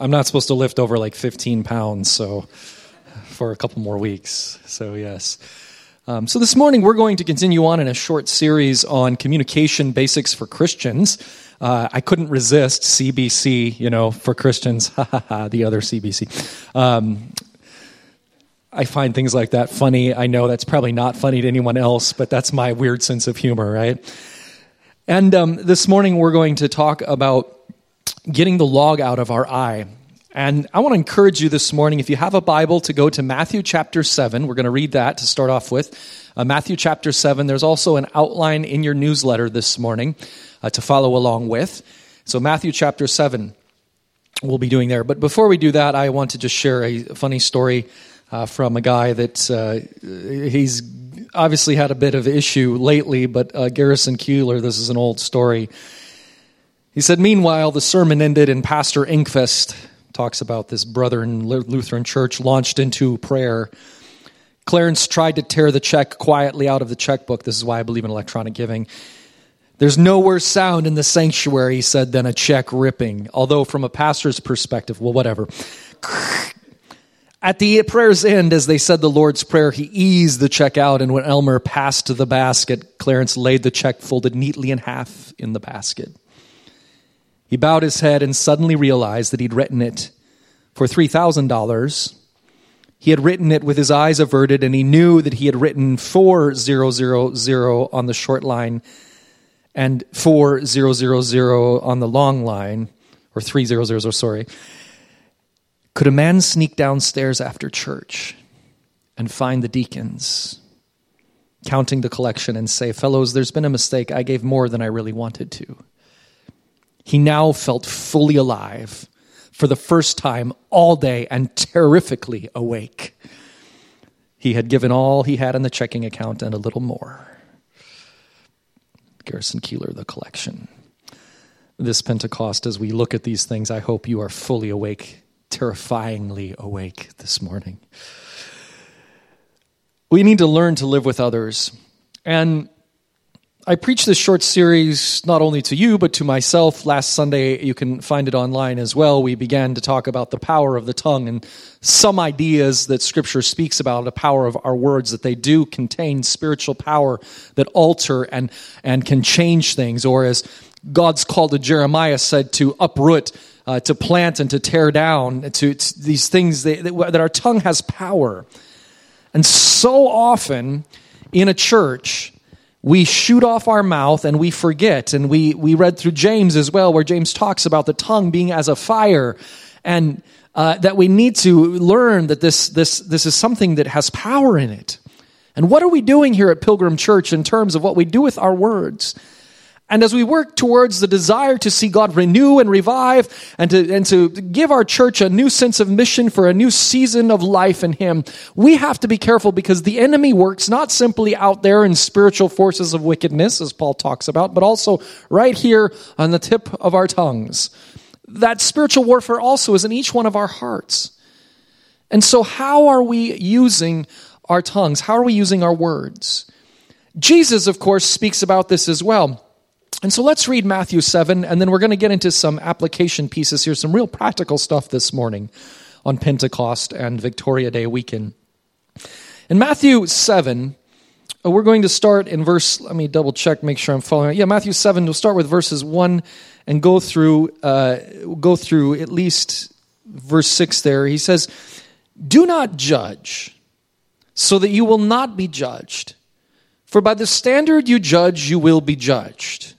I'm not supposed to lift over like 15 pounds, so for a couple more weeks. So, yes. Um, so, this morning we're going to continue on in a short series on communication basics for Christians. Uh, I couldn't resist CBC, you know, for Christians, the other CBC. Um, I find things like that funny. I know that's probably not funny to anyone else, but that's my weird sense of humor, right? And um, this morning we're going to talk about getting the log out of our eye. And I want to encourage you this morning, if you have a Bible, to go to Matthew chapter 7. We're going to read that to start off with. Uh, Matthew chapter 7. There's also an outline in your newsletter this morning uh, to follow along with. So, Matthew chapter 7, we'll be doing there. But before we do that, I want to just share a funny story uh, from a guy that uh, he's obviously had a bit of issue lately, but uh, Garrison Keillor, this is an old story. He said, Meanwhile, the sermon ended, and Pastor Ingqvist talks about this brother in Lutheran church launched into prayer. Clarence tried to tear the check quietly out of the checkbook. This is why I believe in electronic giving. There's no worse sound in the sanctuary, he said, than a check ripping. Although, from a pastor's perspective, well, whatever. At the prayer's end, as they said the Lord's Prayer, he eased the check out, and when Elmer passed the basket, Clarence laid the check folded neatly in half in the basket. He bowed his head and suddenly realized that he'd written it for $3,000. He had written it with his eyes averted, and he knew that he had written 4000 on the short line and 4000 on the long line, or 300, sorry. Could a man sneak downstairs after church and find the deacons, counting the collection, and say, Fellows, there's been a mistake. I gave more than I really wanted to. He now felt fully alive for the first time all day and terrifically awake. He had given all he had in the checking account and a little more. Garrison Keillor, the collection. This Pentecost, as we look at these things, I hope you are fully awake terrifyingly awake this morning. We need to learn to live with others. And I preached this short series not only to you, but to myself last Sunday. You can find it online as well. We began to talk about the power of the tongue and some ideas that Scripture speaks about, the power of our words, that they do contain spiritual power that alter and, and can change things, or as God's call to Jeremiah said, to uproot uh, to plant and to tear down, to, to these things that, that our tongue has power. And so often in a church, we shoot off our mouth and we forget. And we, we read through James as well, where James talks about the tongue being as a fire. And uh, that we need to learn that this, this, this is something that has power in it. And what are we doing here at Pilgrim Church in terms of what we do with our words? And as we work towards the desire to see God renew and revive and to, and to give our church a new sense of mission for a new season of life in Him, we have to be careful because the enemy works not simply out there in spiritual forces of wickedness, as Paul talks about, but also right here on the tip of our tongues. That spiritual warfare also is in each one of our hearts. And so, how are we using our tongues? How are we using our words? Jesus, of course, speaks about this as well. And so let's read Matthew 7, and then we're going to get into some application pieces here, some real practical stuff this morning on Pentecost and Victoria Day weekend. In Matthew 7, uh, we're going to start in verse, let me double check, make sure I'm following. Yeah, Matthew 7, we'll start with verses 1 and go through, uh, go through at least verse 6 there. He says, Do not judge, so that you will not be judged. For by the standard you judge, you will be judged.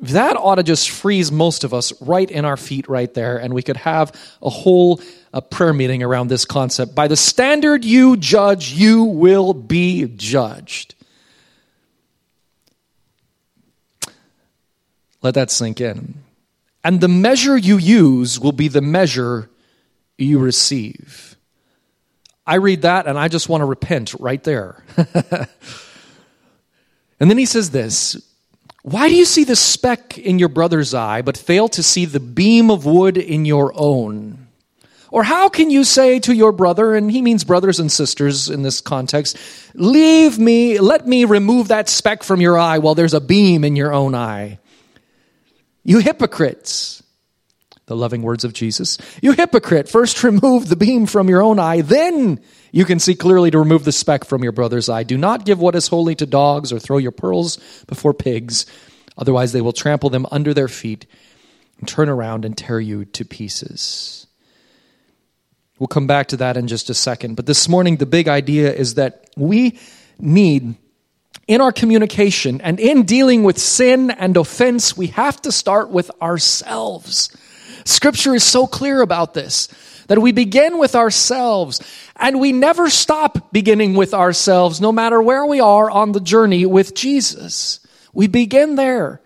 That ought to just freeze most of us right in our feet right there, and we could have a whole a prayer meeting around this concept. By the standard you judge, you will be judged. Let that sink in. And the measure you use will be the measure you receive. I read that and I just want to repent right there. and then he says this why do you see the speck in your brother's eye, but fail to see the beam of wood in your own? Or how can you say to your brother, and he means brothers and sisters in this context, leave me, let me remove that speck from your eye while there's a beam in your own eye? You hypocrites! The loving words of Jesus. You hypocrite, first remove the beam from your own eye, then you can see clearly to remove the speck from your brother's eye. Do not give what is holy to dogs or throw your pearls before pigs, otherwise they will trample them under their feet and turn around and tear you to pieces. We'll come back to that in just a second. But this morning, the big idea is that we need, in our communication and in dealing with sin and offense, we have to start with ourselves. Scripture is so clear about this that we begin with ourselves and we never stop beginning with ourselves, no matter where we are on the journey with Jesus. We begin there.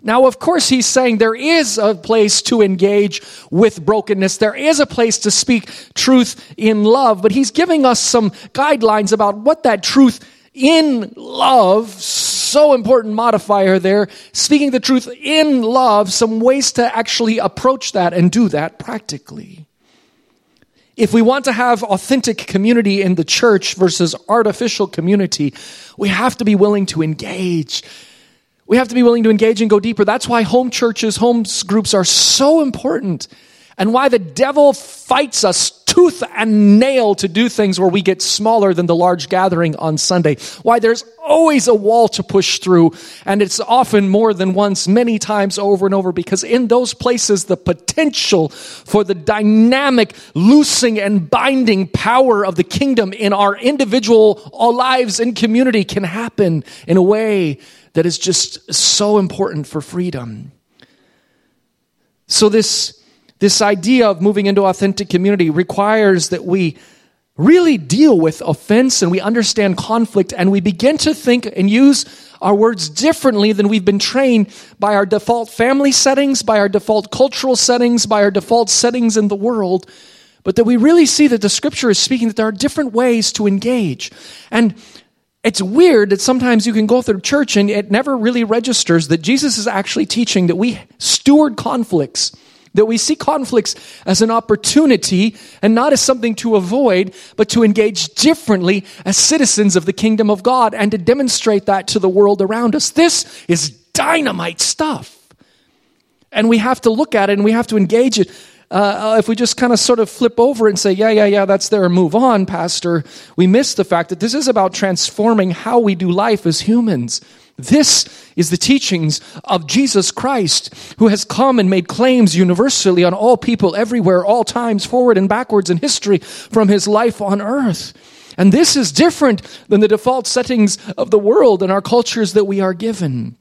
Now, of course, he's saying there is a place to engage with brokenness. There is a place to speak truth in love, but he's giving us some guidelines about what that truth in love, so important modifier there, speaking the truth in love, some ways to actually approach that and do that practically. If we want to have authentic community in the church versus artificial community, we have to be willing to engage we have to be willing to engage and go deeper. That's why home churches, home groups are so important and why the devil fights us tooth and nail to do things where we get smaller than the large gathering on Sunday. Why there's always a wall to push through and it's often more than once, many times over and over because in those places the potential for the dynamic loosing and binding power of the kingdom in our individual lives and community can happen in a way that is just so important for freedom. So, this, this idea of moving into authentic community requires that we really deal with offense and we understand conflict and we begin to think and use our words differently than we've been trained by our default family settings, by our default cultural settings, by our default settings in the world. But that we really see that the scripture is speaking that there are different ways to engage. And it's weird that sometimes you can go through church and it never really registers that Jesus is actually teaching that we steward conflicts, that we see conflicts as an opportunity and not as something to avoid, but to engage differently as citizens of the kingdom of God and to demonstrate that to the world around us. This is dynamite stuff. And we have to look at it and we have to engage it uh, if we just kind of sort of flip over and say, yeah, yeah, yeah, that's there and move on, Pastor, we miss the fact that this is about transforming how we do life as humans. This is the teachings of Jesus Christ, who has come and made claims universally on all people everywhere, all times, forward and backwards in history from his life on earth. And this is different than the default settings of the world and our cultures that we are given.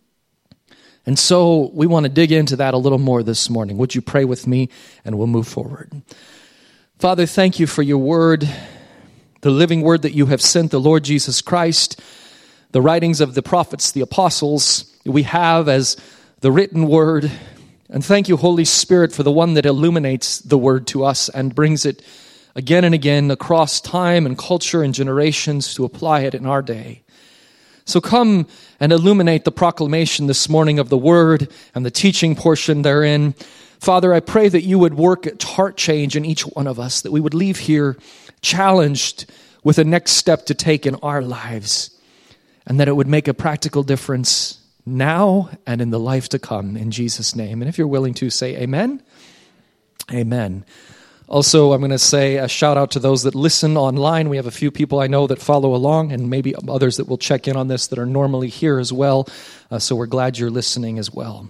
And so we want to dig into that a little more this morning. Would you pray with me and we'll move forward? Father, thank you for your word, the living word that you have sent, the Lord Jesus Christ, the writings of the prophets, the apostles we have as the written word. And thank you, Holy Spirit, for the one that illuminates the word to us and brings it again and again across time and culture and generations to apply it in our day. So come and illuminate the proclamation this morning of the word and the teaching portion therein. Father, I pray that you would work at heart change in each one of us, that we would leave here challenged with a next step to take in our lives, and that it would make a practical difference now and in the life to come in Jesus' name. And if you're willing to say amen, amen. Also, I'm going to say a shout out to those that listen online. We have a few people I know that follow along, and maybe others that will check in on this that are normally here as well. Uh, so we're glad you're listening as well.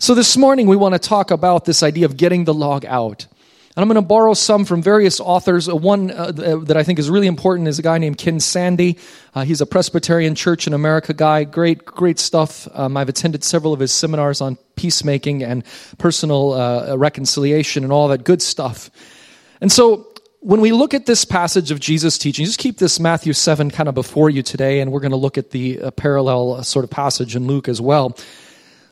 So this morning, we want to talk about this idea of getting the log out. And I'm going to borrow some from various authors. Uh, one uh, that I think is really important is a guy named Ken Sande. Uh, he's a Presbyterian Church in America guy. Great, great stuff. Um, I've attended several of his seminars on peacemaking and personal uh, reconciliation and all that good stuff. And so when we look at this passage of Jesus' teaching, just keep this Matthew 7 kind of before you today, and we're going to look at the uh, parallel uh, sort of passage in Luke as well.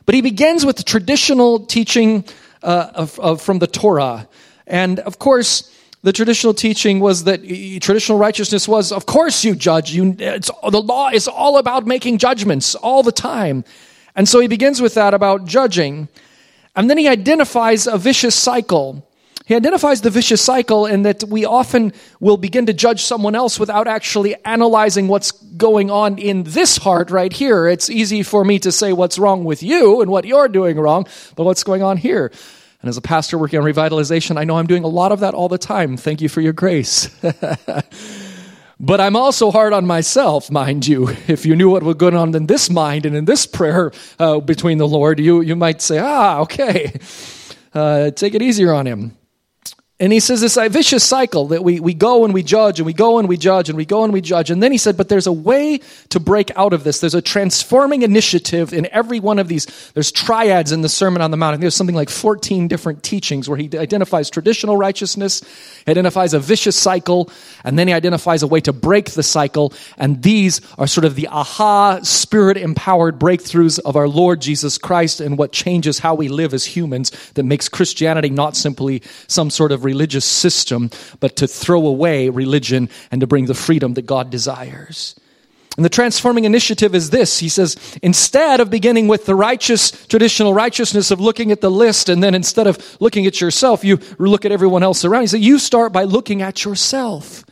But he begins with the traditional teaching of, of, from the Torah. And of course, the traditional teaching was that traditional righteousness was, of course, you judge. You, the law is all about making judgments all the time. And so he begins with that about judging. And then he identifies a vicious cycle. He identifies the vicious cycle in that we often will begin to judge someone else without actually analyzing what's going on in this heart right here. It's easy for me to say what's wrong with you and what you're doing wrong, but what's going on here? And as a pastor working on revitalization, I know I'm doing a lot of that all the time. Thank you for your grace. but I'm also hard on myself, mind you. If you knew what was going on in this mind and in this prayer uh, between the Lord, you, you might say, ah, okay, uh, take it easier on him. And he says this vicious cycle that we, we go and we judge and we go and we judge and we go and we judge. And then he said, but there's a way to break out of this. There's a transforming initiative in every one of these. There's triads in the Sermon on the Mount. There's something like 14 different teachings where he identifies traditional righteousness, identifies a vicious cycle, and then he identifies a way to break the cycle. And these are sort of the aha, spirit empowered breakthroughs of our Lord Jesus Christ and what changes how we live as humans that makes Christianity not simply some sort of religious system, but to throw away religion and to bring the freedom that God desires. And the transforming initiative is this. He says, instead of beginning with the righteous, traditional righteousness of looking at the list, and then instead of looking at yourself, you look at everyone else around. He said, you start by looking at yourself.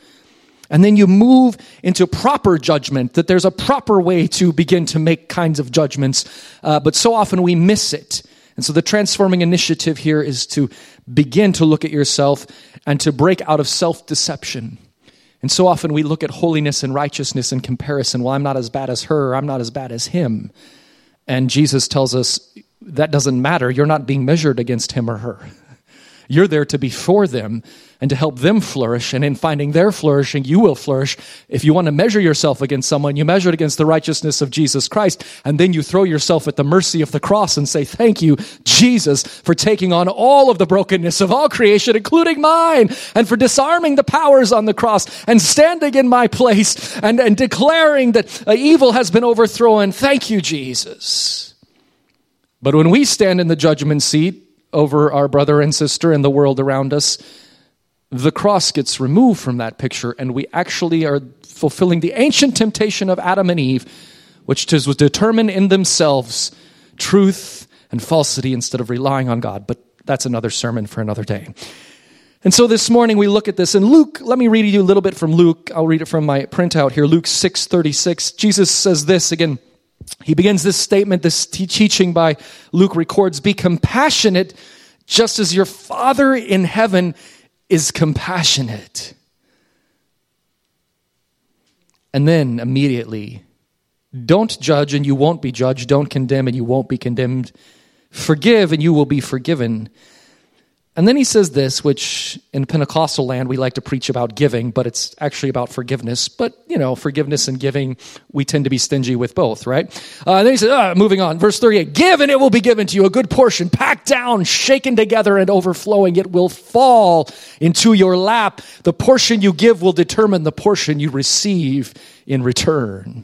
And then you move into proper judgment, that there's a proper way to begin to make kinds of judgments. Uh, but so often we miss it. And so the transforming initiative here is to begin to look at yourself and to break out of self deception. And so often we look at holiness and righteousness in comparison. Well, I'm not as bad as her, I'm not as bad as him. And Jesus tells us that doesn't matter. You're not being measured against him or her. You're there to be for them and to help them flourish. And in finding their flourishing, you will flourish. If you want to measure yourself against someone, you measure it against the righteousness of Jesus Christ. And then you throw yourself at the mercy of the cross and say, Thank you, Jesus, for taking on all of the brokenness of all creation, including mine, and for disarming the powers on the cross and standing in my place and, and declaring that uh, evil has been overthrown. Thank you, Jesus. But when we stand in the judgment seat, over our brother and sister and the world around us, the cross gets removed from that picture, and we actually are fulfilling the ancient temptation of Adam and Eve, which was determined in themselves truth and falsity instead of relying on God. But that's another sermon for another day. And so this morning we look at this in Luke. Let me read you a little bit from Luke. I'll read it from my printout here. Luke 6:36. Jesus says this again. He begins this statement, this teaching by Luke records Be compassionate just as your Father in heaven is compassionate. And then immediately, don't judge and you won't be judged. Don't condemn and you won't be condemned. Forgive and you will be forgiven. And then he says this, which in Pentecostal land we like to preach about giving, but it's actually about forgiveness. But, you know, forgiveness and giving, we tend to be stingy with both, right? Uh, and then he says, uh, moving on, verse 38 Give and it will be given to you, a good portion, packed down, shaken together, and overflowing. It will fall into your lap. The portion you give will determine the portion you receive in return.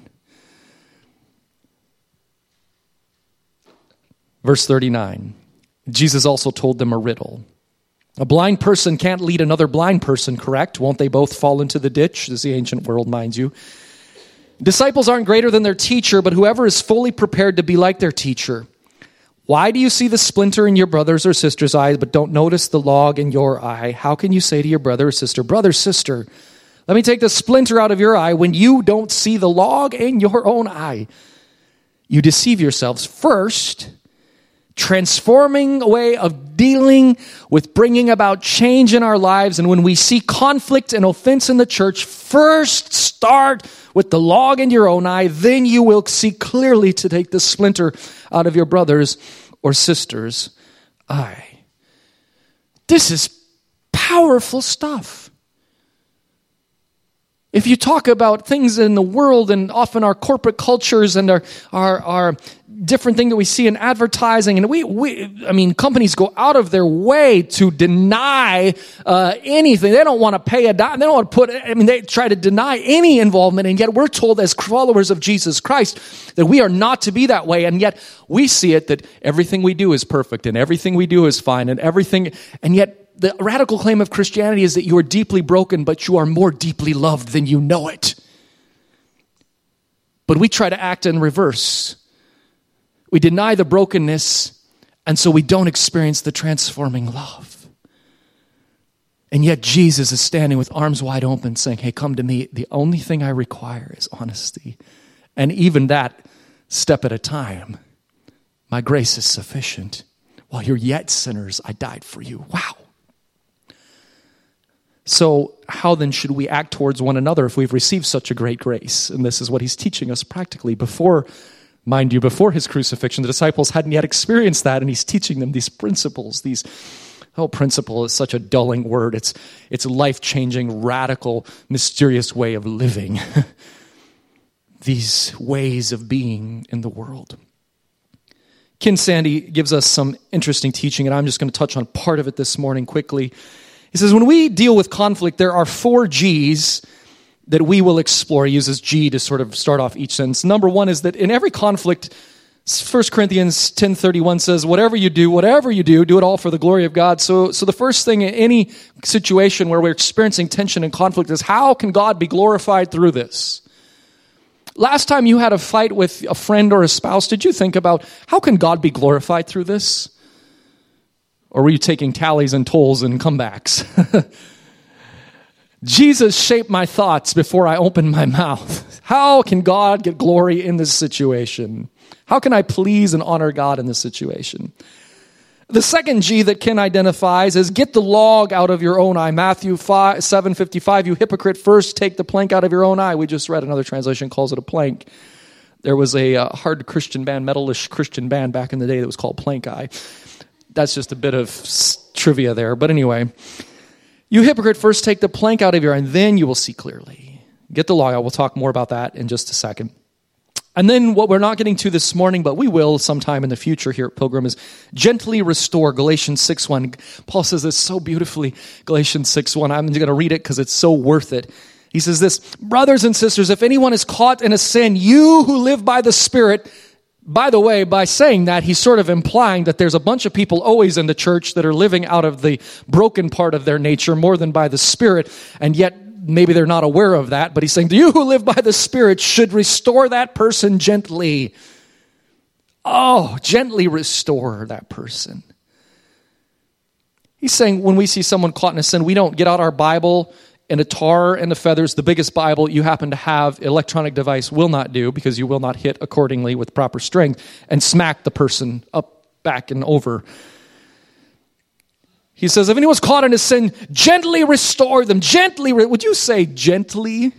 Verse 39 Jesus also told them a riddle. A blind person can't lead another blind person, correct? Won't they both fall into the ditch? This is the ancient world, mind you. Disciples aren't greater than their teacher, but whoever is fully prepared to be like their teacher. Why do you see the splinter in your brother's or sister's eye, but don't notice the log in your eye? How can you say to your brother or sister, Brother, sister, let me take the splinter out of your eye when you don't see the log in your own eye? You deceive yourselves. First, transforming way of dealing with bringing about change in our lives. And when we see conflict and offense in the church, first start with the log in your own eye, then you will see clearly to take the splinter out of your brother's or sister's eye. This is powerful stuff. If you talk about things in the world and often our corporate cultures and our, our, our different thing that we see in advertising, and we, we I mean, companies go out of their way to deny uh, anything. They don't want to pay a dime. They don't want to put, I mean, they try to deny any involvement, and yet we're told as followers of Jesus Christ that we are not to be that way, and yet we see it that everything we do is perfect, and everything we do is fine, and everything, and yet the radical claim of Christianity is that you are deeply broken, but you are more deeply loved than you know it. But we try to act in reverse. We deny the brokenness, and so we don't experience the transforming love. And yet, Jesus is standing with arms wide open saying, Hey, come to me. The only thing I require is honesty. And even that, step at a time. My grace is sufficient. while you're yet sinners, I died for you. Wow. So, how then should we act towards one another if we've received such a great grace? And this is what he's teaching us practically. Before, mind you, before his crucifixion, the disciples hadn't yet experienced that, and he's teaching them these principles, these Oh, principle is such a dulling word. It's, it's a life changing, radical, mysterious way of living. These ways of being in the world. Ken Sande gives us some interesting teaching, and I'm just going to touch on part of it this morning quickly. He says, when we deal with conflict, there are four G's that we will explore. He uses G to sort of start off each sentence. Number one is that in every conflict, 1 Corinthians 10:31 says whatever you do whatever you do do it all for the glory of God. So so the first thing in any situation where we're experiencing tension and conflict is how can God be glorified through this? Last time you had a fight with a friend or a spouse, did you think about how can God be glorified through this? Or were you taking tallies and tolls and comebacks? Jesus shaped my thoughts before I opened my mouth. How can God get glory in this situation? How can I please and honor God in this situation? The second G that Ken identifies is get the log out of your own eye. Matthew 5, 755, you hypocrite, first take the plank out of your own eye. We just read another translation calls it a plank. There was a uh, hard Christian band, metalish Christian band back in the day that was called Plankeye. That's just a bit of trivia there. But anyway, you hypocrite, first take the plank out of your eye, and then you will see clearly. Get the log out. We'll talk more about that in just a second. And then what we're not getting to this morning, but we will sometime in the future here at Pilgrim, is gently restore. Galatians 6 1. Paul says this so beautifully. Galatians 6 1. I'm going to read it because it's so worth it. He says this Brothers and sisters, if anyone is caught in a sin, you who live by the Spirit, by the way, by saying that, he's sort of implying that there's a bunch of people always in the church that are living out of the broken part of their nature more than by the Spirit, and yet maybe they're not aware of that, but he's saying, You who live by the Spirit should restore that person gently. Oh, gently restore that person. He's saying when we see someone caught in a sin, we don't get out our Bible and a tar and the feathers, the biggest Bible you happen to have, electronic device will not do because you will not hit accordingly with proper strength and smack the person up, back, and over. He says, if anyone's caught in a sin, gently restore them. Gently, would you say gently?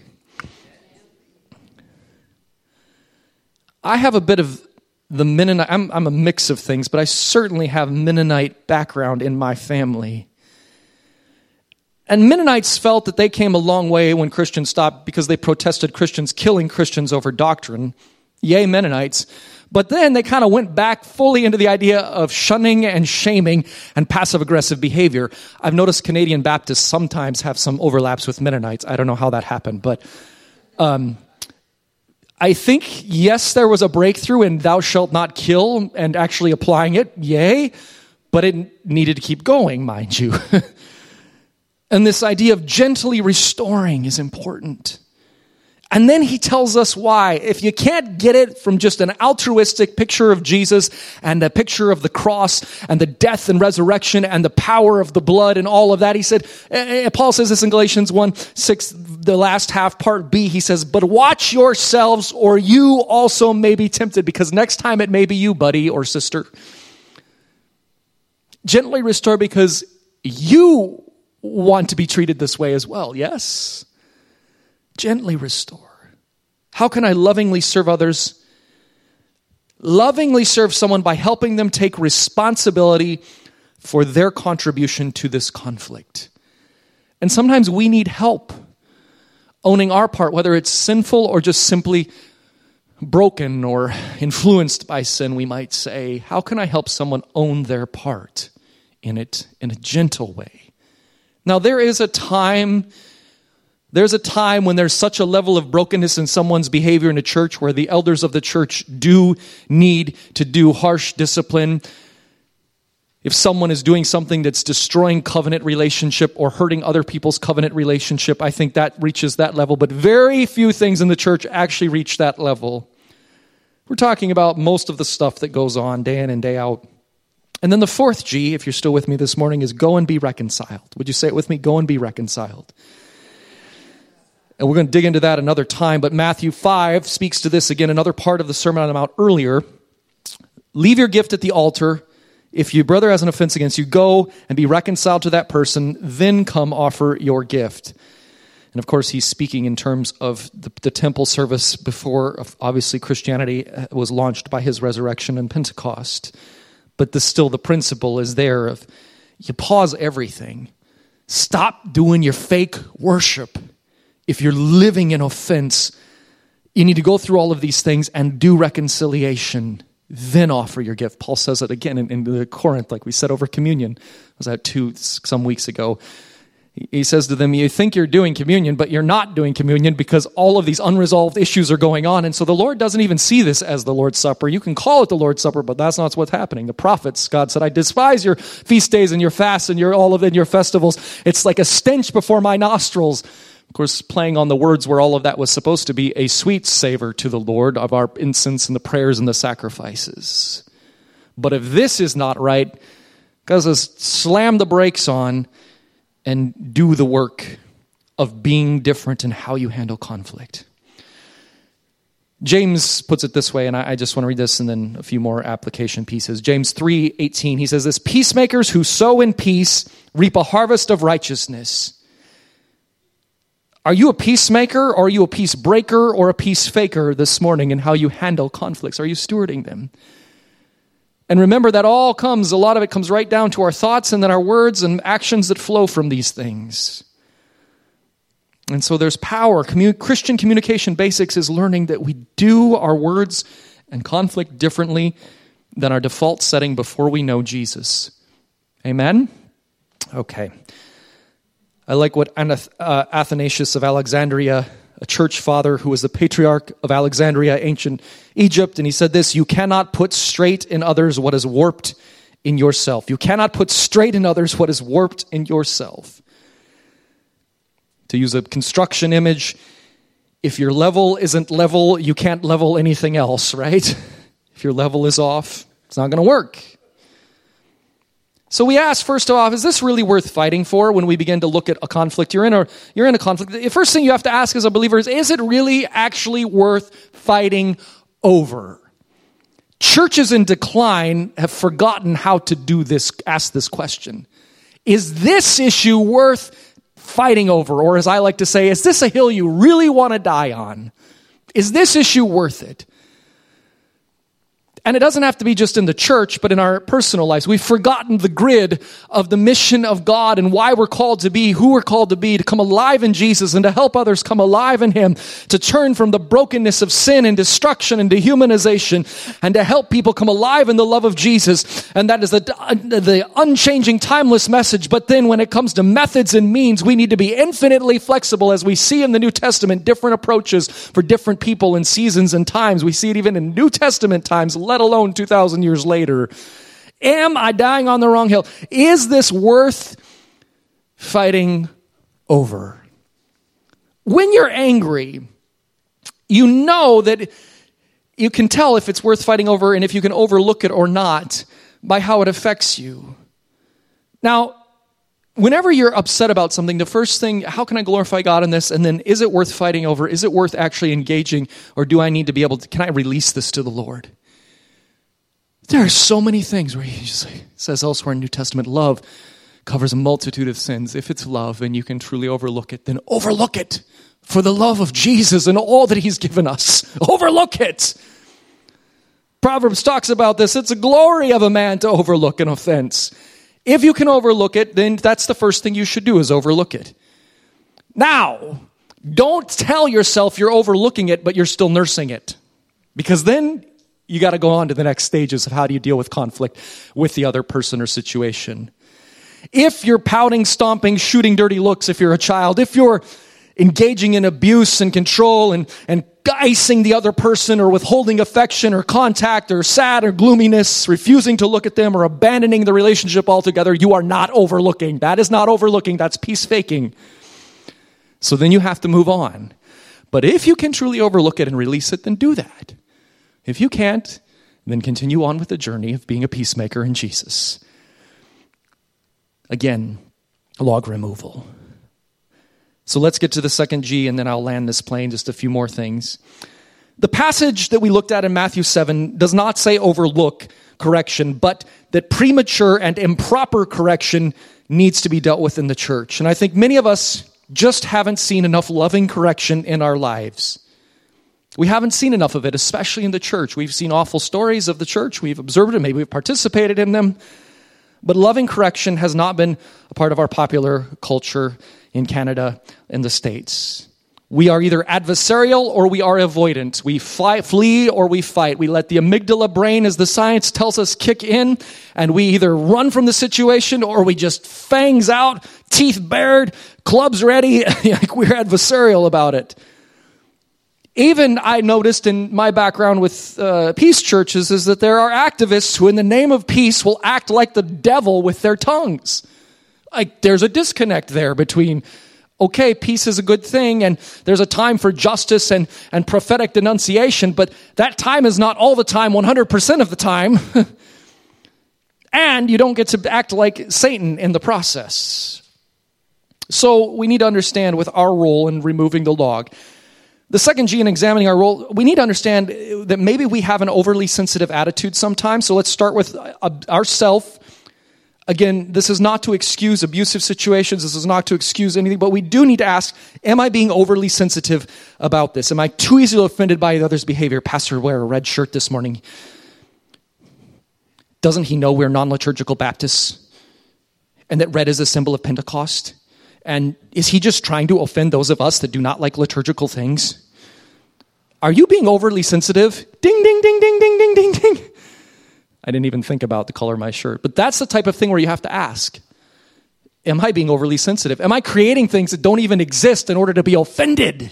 I have a bit of the Mennonite, I'm, I'm a mix of things, but I certainly have Mennonite background in my family. And Mennonites felt that they came a long way when Christians stopped because they protested Christians killing Christians over doctrine. Yay, Mennonites. But then they kind of went back fully into the idea of shunning and shaming and passive aggressive behavior. I've noticed Canadian Baptists sometimes have some overlaps with Mennonites. I don't know how that happened, but um, I think, yes, there was a breakthrough in thou shalt not kill and actually applying it. Yay. But it needed to keep going, mind you. and this idea of gently restoring is important. And then he tells us why. If you can't get it from just an altruistic picture of Jesus and a picture of the cross and the death and resurrection and the power of the blood and all of that, he said, eh, eh, Paul says this in Galatians 1 6, the last half, part B, he says, But watch yourselves or you also may be tempted because next time it may be you, buddy or sister. Gently restore because you want to be treated this way as well, yes? Gently restore. How can I lovingly serve others? Lovingly serve someone by helping them take responsibility for their contribution to this conflict. And sometimes we need help owning our part, whether it's sinful or just simply broken or influenced by sin, we might say. How can I help someone own their part in it in a gentle way? Now, there is a time there's a time when there's such a level of brokenness in someone's behavior in a church where the elders of the church do need to do harsh discipline. If someone is doing something that's destroying covenant relationship or hurting other people's covenant relationship, I think that reaches that level. But very few things in the church actually reach that level. We're talking about most of the stuff that goes on day in and day out. And then the fourth G, if you're still with me this morning, is go and be reconciled. Would you say it with me? Go and be reconciled. And we're going to dig into that another time, but Matthew 5 speaks to this again, another part of the Sermon on the Mount earlier. Leave your gift at the altar. if your brother has an offense against you, go and be reconciled to that person, then come offer your gift. And of course, he's speaking in terms of the, the temple service before, obviously, Christianity uh, was launched by his resurrection and Pentecost. But the, still, the principle is there of you pause everything. Stop doing your fake worship. If you're living in offense, you need to go through all of these things and do reconciliation then offer your gift. Paul says it again in, in the Corinth, like we said over communion. Was at two some weeks ago. He says to them, You think you're doing communion, but you're not doing communion because all of these unresolved issues are going on. And so the Lord doesn't even see this as the Lord's Supper. You can call it the Lord's Supper, but that's not what's happening. The prophets, God said, I despise your feast days and your fasts and your all of and your festivals. It's like a stench before my nostrils. Of course, playing on the words where all of that was supposed to be a sweet savor to the Lord of our incense and the prayers and the sacrifices. But if this is not right, God says, slam the brakes on and do the work of being different in how you handle conflict. James puts it this way, and I, just want to read this and then a few more application pieces. James 3 18, he says this Peacemakers who sow in peace reap a harvest of righteousness. Are you a peacemaker or are you a peace breaker or a peace faker this morning in how you handle conflicts? Are you stewarding them? And remember that all comes, a lot of it comes right down to our thoughts and then our words and actions that flow from these things. And so there's power. Commun- Christian communication basics is learning that we do our words and conflict differently than our default setting before we know Jesus. Amen? Okay. I like what uh, Athanasius of Alexandria, a church father who was the patriarch of Alexandria, ancient Egypt, and he said this You cannot put straight in others what is warped in yourself. You cannot put straight in others what is warped in yourself. To use a construction image, if your level isn't level, you can't level anything else, right? If your level is off, it's not going to work. So we ask first off, is this really worth fighting for when we begin to look at a conflict you're in or you're in a conflict? The first thing you have to ask as a believer is, is it really actually worth fighting over? Churches in decline have forgotten how to do this, ask this question. Is this issue worth fighting over? Or as I like to say, is this a hill you really want to die on? Is this issue worth it? And it doesn't have to be just in the church, but in our personal lives. We've forgotten the grid of the mission of God and why we're called to be, who we're called to be, to come alive in Jesus and to help others come alive in Him, to turn from the brokenness of sin and destruction and dehumanization, and to help people come alive in the love of Jesus. And that is the, the unchanging, timeless message. But then when it comes to methods and means, we need to be infinitely flexible as we see in the New Testament different approaches for different people in seasons and times. We see it even in New Testament times alone 2,000 years later. Am I dying on the wrong hill? Is this worth fighting over? When you're angry, you know that you can tell if it's worth fighting over and if you can overlook it or not by how it affects you. Now, whenever you're upset about something, the first thing, how can I glorify God in this? And then, is it worth fighting over? Is it worth actually engaging? Or do I need to be able to, can I release this to the Lord? There are so many things where he says elsewhere in New Testament, love covers a multitude of sins. If it's love and you can truly overlook it, then overlook it for the love of Jesus and all that he's given us. Overlook it. Proverbs talks about this. It's a glory of a man to overlook an offense. If you can overlook it, then that's the first thing you should do is overlook it. Now, don't tell yourself you're overlooking it, but you're still nursing it. Because then you got to go on to the next stages of how do you deal with conflict with the other person or situation. If you're pouting, stomping, shooting dirty looks, if you're a child, if you're engaging in abuse and control and, and icing the other person or withholding affection or contact or sad or gloominess, refusing to look at them or abandoning the relationship altogether, you are not overlooking. That is not overlooking, that's peace faking. So then you have to move on. But if you can truly overlook it and release it, then do that. If you can't, then continue on with the journey of being a peacemaker in Jesus. Again, log removal. So let's get to the second G and then I'll land this plane. Just a few more things. The passage that we looked at in Matthew 7 does not say overlook, correction, but that premature and improper correction needs to be dealt with in the church. And I think many of us just haven't seen enough loving correction in our lives. We haven't seen enough of it, especially in the church. We've seen awful stories of the church, we've observed it, maybe we've participated in them. But loving correction has not been a part of our popular culture in Canada and the States. We are either adversarial or we are avoidant. We fly, flee or we fight. We let the amygdala brain, as the science tells us, kick in, and we either run from the situation or we just fangs out, teeth bared, clubs ready, like we're adversarial about it. Even I noticed in my background with uh, peace churches is that there are activists who, in the name of peace, will act like the devil with their tongues. Like there's a disconnect there between, okay, peace is a good thing and there's a time for justice and, and prophetic denunciation, but that time is not all the time, 100% of the time. and you don't get to act like Satan in the process. So we need to understand with our role in removing the log the second G in examining our role, we need to understand that maybe we have an overly sensitive attitude sometimes. So let's start with uh, ourself. Again, this is not to excuse abusive situations. This is not to excuse anything, but we do need to ask, am I being overly sensitive about this? Am I too easily offended by the other's behavior? Pastor wear a red shirt this morning. Doesn't he know we're non-liturgical Baptists? And that red is a symbol of Pentecost? And is he just trying to offend those of us that do not like liturgical things? Are you being overly sensitive? Ding, ding, ding, ding, ding, ding, ding, ding. I didn't even think about the color of my shirt. But that's the type of thing where you have to ask Am I being overly sensitive? Am I creating things that don't even exist in order to be offended?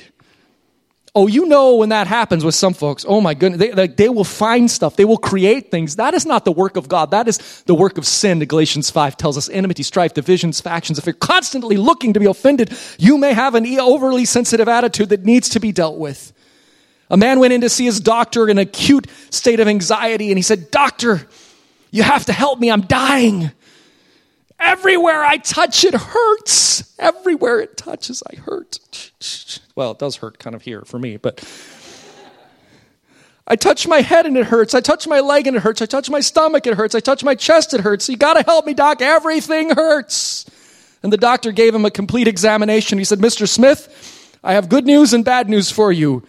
Oh, you know when that happens with some folks. Oh my goodness, they, they, will find stuff. They will create things. That is not the work of God. That is the work of sin. Galatians 5 tells us enmity, strife, divisions, factions. If you're constantly looking to be offended, you may have an overly sensitive attitude that needs to be dealt with. A man went in to see his doctor in an acute state of anxiety and he said, doctor, you have to help me. I'm dying. Everywhere I touch, it hurts. Everywhere it touches, I hurt. Well, it does hurt kind of here for me, but I touch my head and it hurts. I touch my leg and it hurts. I touch my stomach, it hurts. I touch my chest, it hurts. You gotta help me, doc. Everything hurts. And the doctor gave him a complete examination. He said, Mr. Smith, I have good news and bad news for you.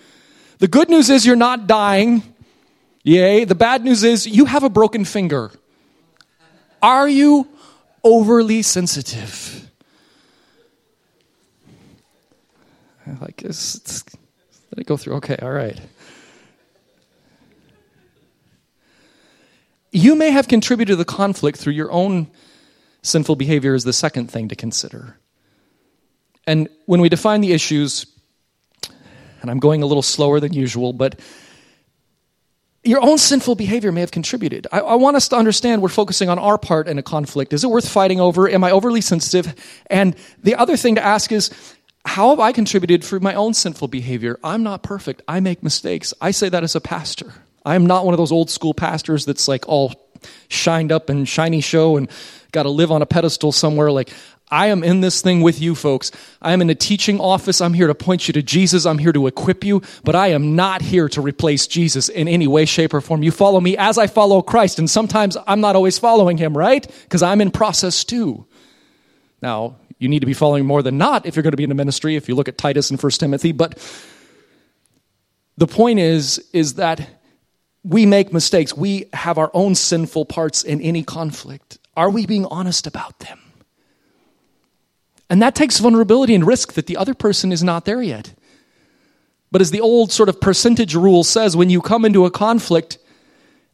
The good news is you're not dying. Yay. The bad news is you have a broken finger. Are you overly sensitive. Like, it's, it's, let it go through. Okay, all right. You may have contributed to the conflict through your own sinful behavior, is the second thing to consider. And when we define the issues, and I'm going a little slower than usual, but your own sinful behavior may have contributed. I, I, want us to understand we're focusing on our part in a conflict. Is it worth fighting over? Am I overly sensitive? And the other thing to ask is, how have I contributed through my own sinful behavior? I'm not perfect. I make mistakes. I say that as a pastor. I am not one of those old school pastors that's like all shined up and shiny show and got to live on a pedestal somewhere. Like, I am in this thing with you folks. I am in a teaching office. I'm here to point you to Jesus. I'm here to equip you, but I am not here to replace Jesus in any way, shape, or form. You follow me as I follow Christ. And sometimes I'm not always following him, right? Because I'm in process too. Now, you need to be following more than not if you're going to be in the ministry, if you look at Titus and 1 Timothy. But the point is, is that we make mistakes. We have our own sinful parts in any conflict. Are we being honest about them? And that takes vulnerability and risk that the other person is not there yet. But as the old sort of percentage rule says, when you come into a conflict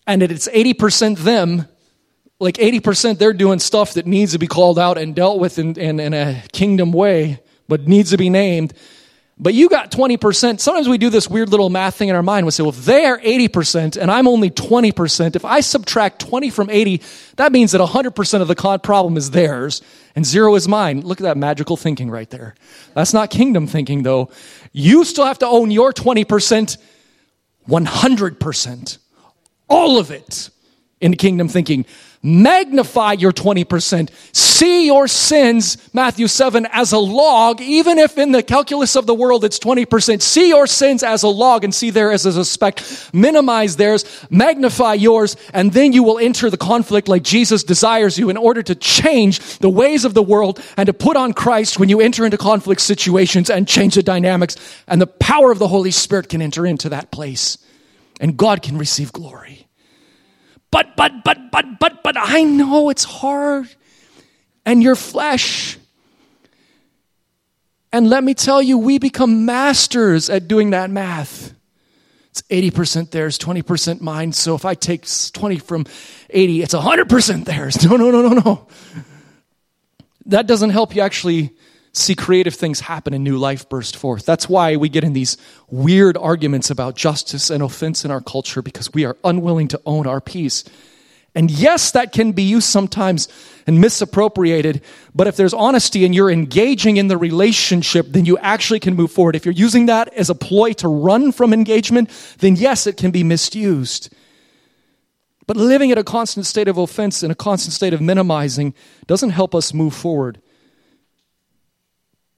and it's 80% them, like 80% they're doing stuff that needs to be called out and dealt with in, in, in a kingdom way, but needs to be named. But you got 20%. Sometimes we do this weird little math thing in our mind. We say, well, if they are 80% and I'm only 20%, if I subtract 20 from 80, that means that 100% of the problem is theirs and zero is mine. Look at that magical thinking right there. That's not kingdom thinking, though. You still have to own your 20%, 100%. All of it in kingdom thinking. Magnify your 20%. See your sins, Matthew 7, as a log, even if in the calculus of the world it's 20%. See your sins as a log and see theirs as a speck. Minimize theirs, magnify yours, and then you will enter the conflict like Jesus desires you in order to change the ways of the world and to put on Christ when you enter into conflict situations and change the dynamics. And the power of the Holy Spirit can enter into that place, and God can receive glory. But, but, but, but, but, but, I know it's hard. And your flesh. And let me tell you, we become masters at doing that math. It's 80% theirs, 20% mine. So if I take 20 from 80, it's 100% theirs. No, no, no, no, no. That doesn't help you actually see creative things happen and new life burst forth. That's why we get in these weird arguments about justice and offense in our culture because we are unwilling to own our peace. And yes, that can be used sometimes and misappropriated, but if there's honesty and you're engaging in the relationship, then you actually can move forward. If you're using that as a ploy to run from engagement, then yes, it can be misused. But living in a constant state of offense and a constant state of minimizing doesn't help us move forward.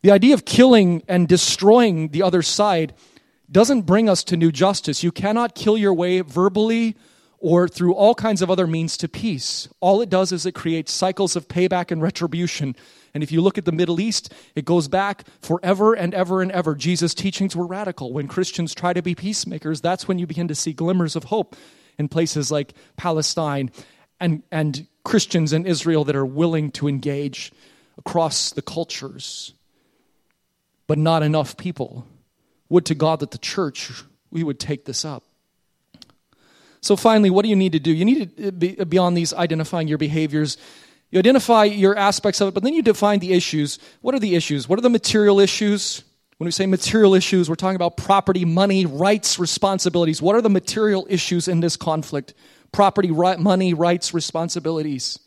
The idea of killing and destroying the other side doesn't bring us to new justice. You cannot kill your way verbally or through all kinds of other means to peace. All it does is it creates cycles of payback and retribution. And if you look at the Middle East, it goes back forever and ever and ever. Jesus' teachings were radical. When Christians try to be peacemakers, that's when you begin to see glimmers of hope in places like Palestine and, and Christians in Israel that are willing to engage across the cultures but not enough people. Would to God that the church, we would take this up. So, finally, what do you need to do? You need to be beyond these identifying your behaviors. You identify your aspects of it, but then you define the issues. What are the issues? What are the material issues? When we say material issues, we're talking about property, money, rights, responsibilities. What are the material issues in this conflict? Property, right, money, rights, responsibilities.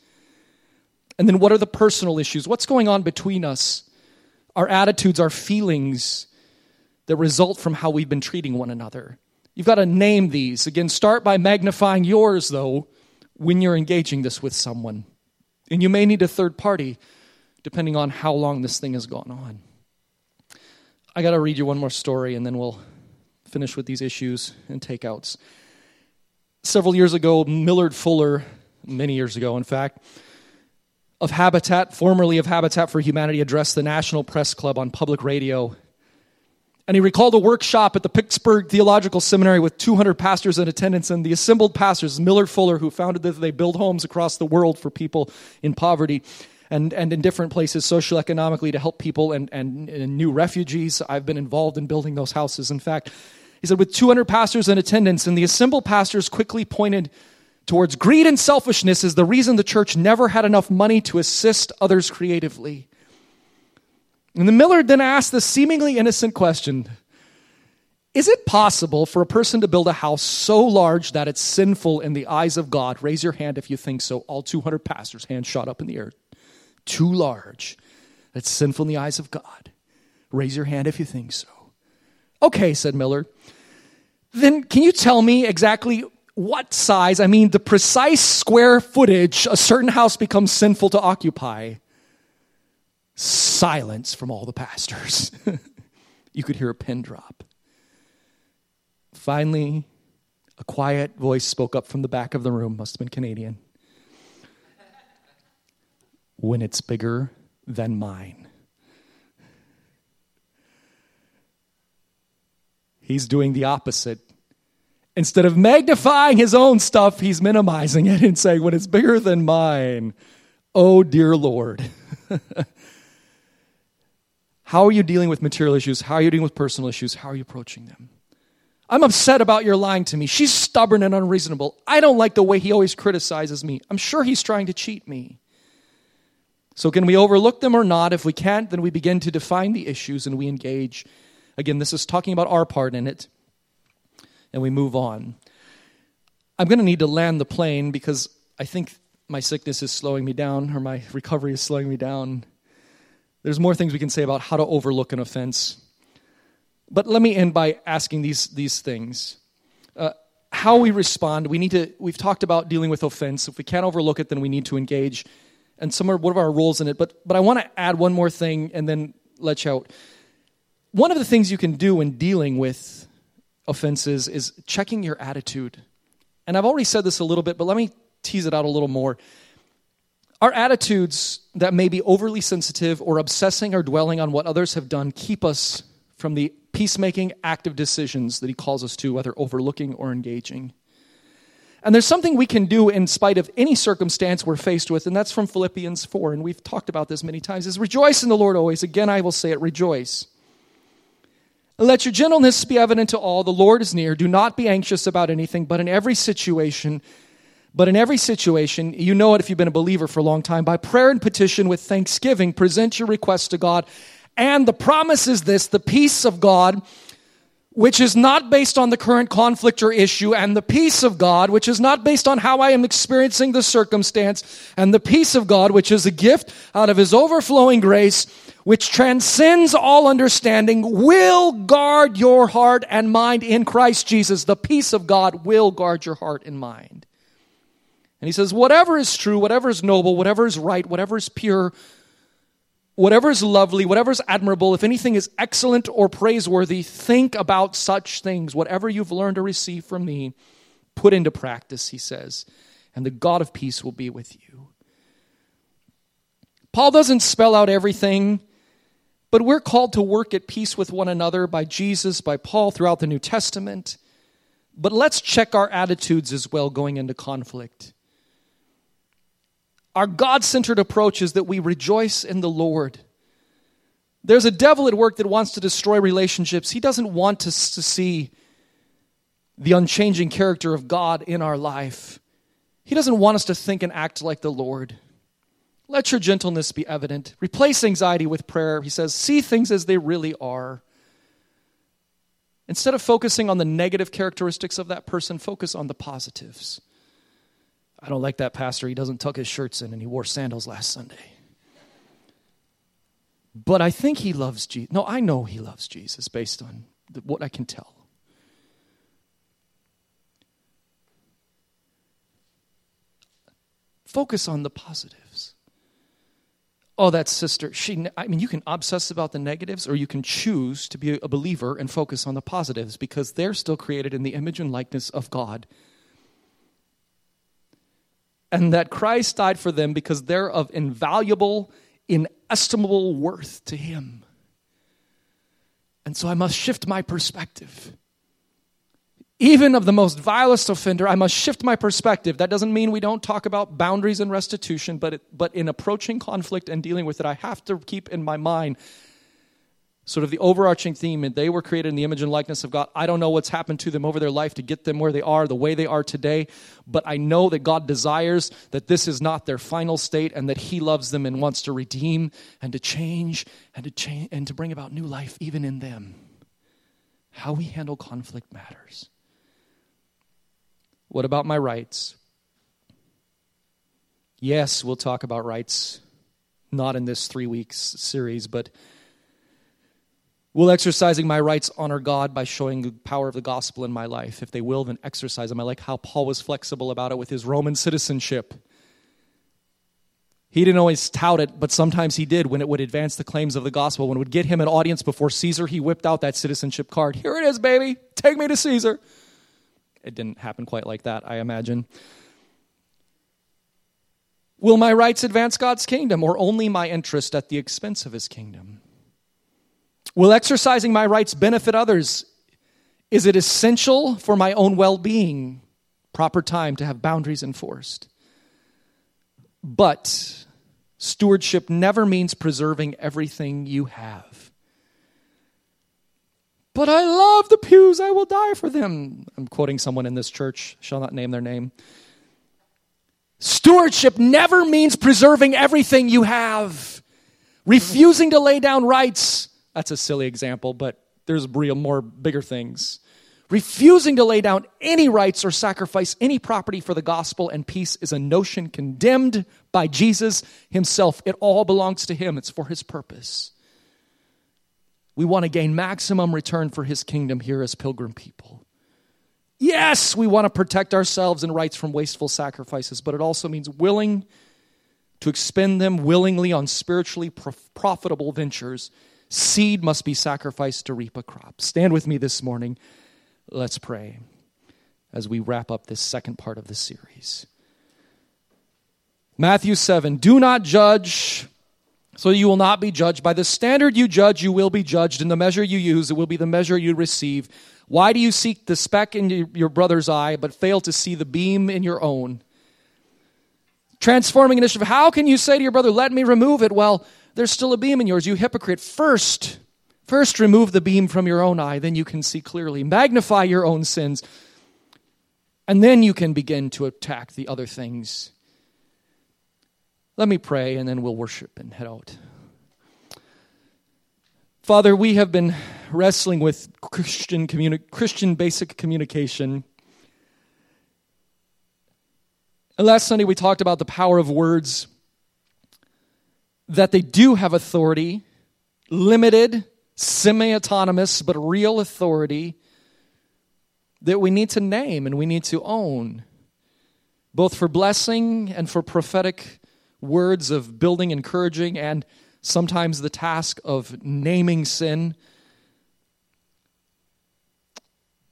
And then what are the personal issues? What's going on between us? Our attitudes, our feelings that result from how we've been treating one another. You've got to name these. Again, start by magnifying yours, though, when you're engaging this with someone. And you may need a third party, depending on how long this thing has gone on. I got to read you one more story, and then we'll finish with these issues and takeouts. Several years ago, Millard Fuller, many years ago, in fact, of Habitat, formerly of Habitat for Humanity, addressed the National Press Club on public radio. And he recalled a workshop at the Pittsburgh Theological Seminary with 200 pastors in attendance. And the assembled pastors, Millard Fuller, who founded that they build homes across the world for people in poverty and, and in different places socioeconomically to help people and, and, and new refugees. I've been involved in building those houses. In fact, he said, with 200 pastors in attendance, and the assembled pastors quickly pointed towards greed and selfishness is the reason the church never had enough money to assist others creatively. And the Millard then asked the seemingly innocent question Is it possible for a person to build a house so large that it's sinful in the eyes of God? Raise your hand if you think so. All 200 pastors' hands shot up in the air. Too large. That's sinful in the eyes of God. Raise your hand if you think so. Okay, said Millard. Then can you tell me exactly what size, I mean the precise square footage a certain house becomes sinful to occupy. Silence from all the pastors. you could hear a pin drop. Finally, a quiet voice spoke up from the back of the room, must have been Canadian. When it's bigger than mine. He's doing the opposite Instead of magnifying his own stuff, he's minimizing it and saying, when it's bigger than mine, oh dear Lord. How are you dealing with material issues? How are you dealing with personal issues? How are you approaching them? I'm upset about your lying to me. She's stubborn and unreasonable. I don't like the way he always criticizes me. I'm sure he's trying to cheat me. So, can we overlook them or not? If we can't, then we begin to define the issues and we engage. Again, this is talking about our part in it and we move on. I'm going to need to land the plane because I think my sickness is slowing me down or my recovery is slowing me down. There's more things we can say about how to overlook an offense. But let me end by asking these, these things. Uh, how we respond, we need to, we've talked about dealing with offense. If we can't overlook it, then we need to engage. And some are, what are our roles in it? But, but I want to add one more thing and then let you out. One of the things you can do in dealing with offenses is checking your attitude. And I've already said this a little bit, but let me tease it out a little more. Our attitudes that may be overly sensitive or obsessing or dwelling on what others have done keep us from the peacemaking, active decisions that he calls us to, whether overlooking or engaging. And there's something we can do in spite of any circumstance we're faced with, and that's from Philippians 4, and we've talked about this many times, is rejoice in the Lord always. Again, I will say it, rejoice. Let your gentleness be evident to all. The Lord is near. Do not be anxious about anything, but in every situation, but in every situation, you know it if you've been a believer for a long time, by prayer and petition with thanksgiving, present your requests to God. And the promise is this the peace of God, which is not based on the current conflict or issue, and the peace of God, which is not based on how I am experiencing the circumstance, and the peace of God, which is a gift out of His overflowing grace, which transcends all understanding, will guard your heart and mind in Christ Jesus. The peace of God will guard your heart and mind. And he says, whatever is true, whatever is noble, whatever is right, whatever is pure, whatever is lovely, whatever is admirable, if anything is excellent or praiseworthy, think about such things. Whatever you've learned or received from me, put into practice, he says, and the God of peace will be with you. Paul doesn't spell out everything, but we're called to work at peace with one another by Jesus, by Paul throughout the New Testament. But let's check our attitudes as well going into conflict. Our God centered approach is that we rejoice in the Lord. There's a devil at work that wants to destroy relationships. He doesn't want us to see the unchanging character of God in our life. He doesn't want us to think and act like the Lord. Let your gentleness be evident. Replace anxiety with prayer. He says, see things as they really are. Instead of focusing on the negative characteristics of that person, focus on the positives. I don't like that pastor. He doesn't tuck his shirts in and he wore sandals last Sunday. But I think he loves Jesus. No, I know he loves Jesus based on what I can tell. Focus on the positives. Oh, that sister, she, I mean, you can obsess about the negatives or you can choose to be a believer and focus on the positives because they're still created in the image and likeness of God and that Christ died for them because they're of invaluable, inestimable worth to Him. And so I must shift my perspective. Even of the most vilest offender, I must shift my perspective. That doesn't mean we don't talk about boundaries and restitution, but, it, but in approaching conflict and dealing with it, I have to keep in my mind sort of the overarching theme and they were created in the image and likeness of God. I don't know what's happened to them over their life to get them where they are, the way they are today, but I know that God desires that this is not their final state and that he loves them and wants to redeem and to change and to change and to bring about new life even in them. How we handle conflict matters. What about my rights? Yes, we'll talk about rights not in this 3 weeks series, but Will exercising my rights honor God by showing the power of the gospel in my life? If they will, then exercise them. I like how Paul was flexible about it with his Roman citizenship. He didn't always tout it, but sometimes he did when it would advance the claims of the gospel. When it would get him an audience before Caesar, he whipped out that citizenship card. Here it is, baby. Take me to Caesar. It didn't happen quite like that, I imagine. Will my rights advance God's kingdom or only my interest at the expense of his kingdom? Will exercising my rights benefit others? Is it essential for my own well being? Proper time to have boundaries enforced. But stewardship never means preserving everything you have. But I love the pews, I will die for them. I'm quoting someone in this church, shall not name their name. Stewardship never means preserving everything you have. Refusing to lay down rights that's a silly example, but there's real more bigger things. Refusing to lay down any rights or sacrifice any property for the gospel and peace is a notion condemned by Jesus himself. It all belongs to him, it's for his purpose. We want to gain maximum return for his kingdom here as pilgrim people. Yes, we want to protect ourselves and rights from wasteful sacrifices, but it also means willing to expend them willingly on spiritually profitable ventures. Seed must be sacrificed to reap a crop. Stand with me this morning. Let's pray as we wrap up this second part of the series. Matthew 7 Do not judge, so you will not be judged. By the standard you judge, you will be judged. In the measure you use, it will be the measure you receive. Why do you seek the speck in your brother's eye, but fail to see the beam in your own? Transforming initiative. How can you say to your brother, Let me remove it? Well, there's still a beam in yours. You hypocrite. First, first remove the beam from your own eye, then you can see clearly. Magnify your own sins, and then you can begin to attack the other things. Let me pray, and then we'll worship and head out. Father, we have been wrestling with Christian, communi- Christian basic communication. And last Sunday we talked about the power of words, that they do have authority, limited, semi autonomous, but real authority that we need to name and we need to own, both for blessing and for prophetic words of building, encouraging, and sometimes the task of naming sin.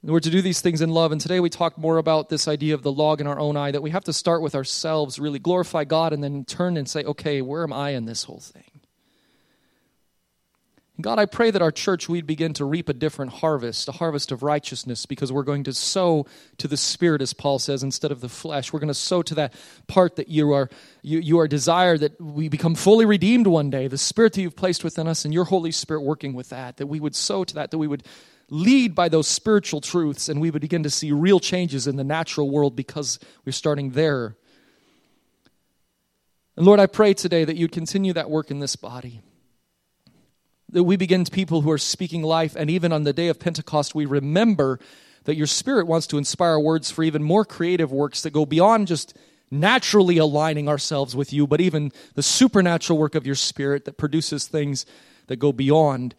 We're to do these things in love. And today we talk more about this idea of the log in our own eye that we have to start with ourselves, really glorify God, and then turn and say, okay, where am I in this whole thing? God, I pray that our church we'd begin to reap a different harvest, a harvest of righteousness, because we're going to sow to the Spirit, as Paul says, instead of the flesh. We're going to sow to that part that you are you, you are desire that we become fully redeemed one day, the Spirit that you've placed within us, and your Holy Spirit working with that, that we would sow to that, that we would lead by those spiritual truths, and we would begin to see real changes in the natural world because we're starting there. And Lord, I pray today that you'd continue that work in this body that we begin to people who are speaking life, and even on the day of Pentecost, we remember that your Spirit wants to inspire words for even more creative works that go beyond just naturally aligning ourselves with you, but even the supernatural work of your Spirit that produces things that go beyond,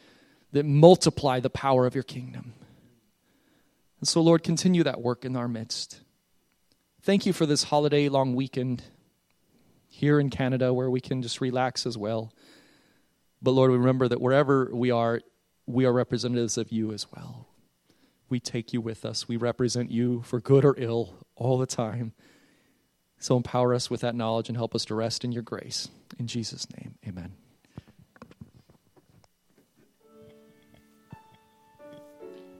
that multiply the power of your kingdom. And so, Lord, continue that work in our midst. Thank you for this holiday long weekend here in Canada where we can just relax as well. But Lord, we remember that wherever we are, we are representatives of you as well. We take you with us. We represent you for good or ill all the time. So empower us with that knowledge and help us to rest in your grace. In Jesus' name, amen.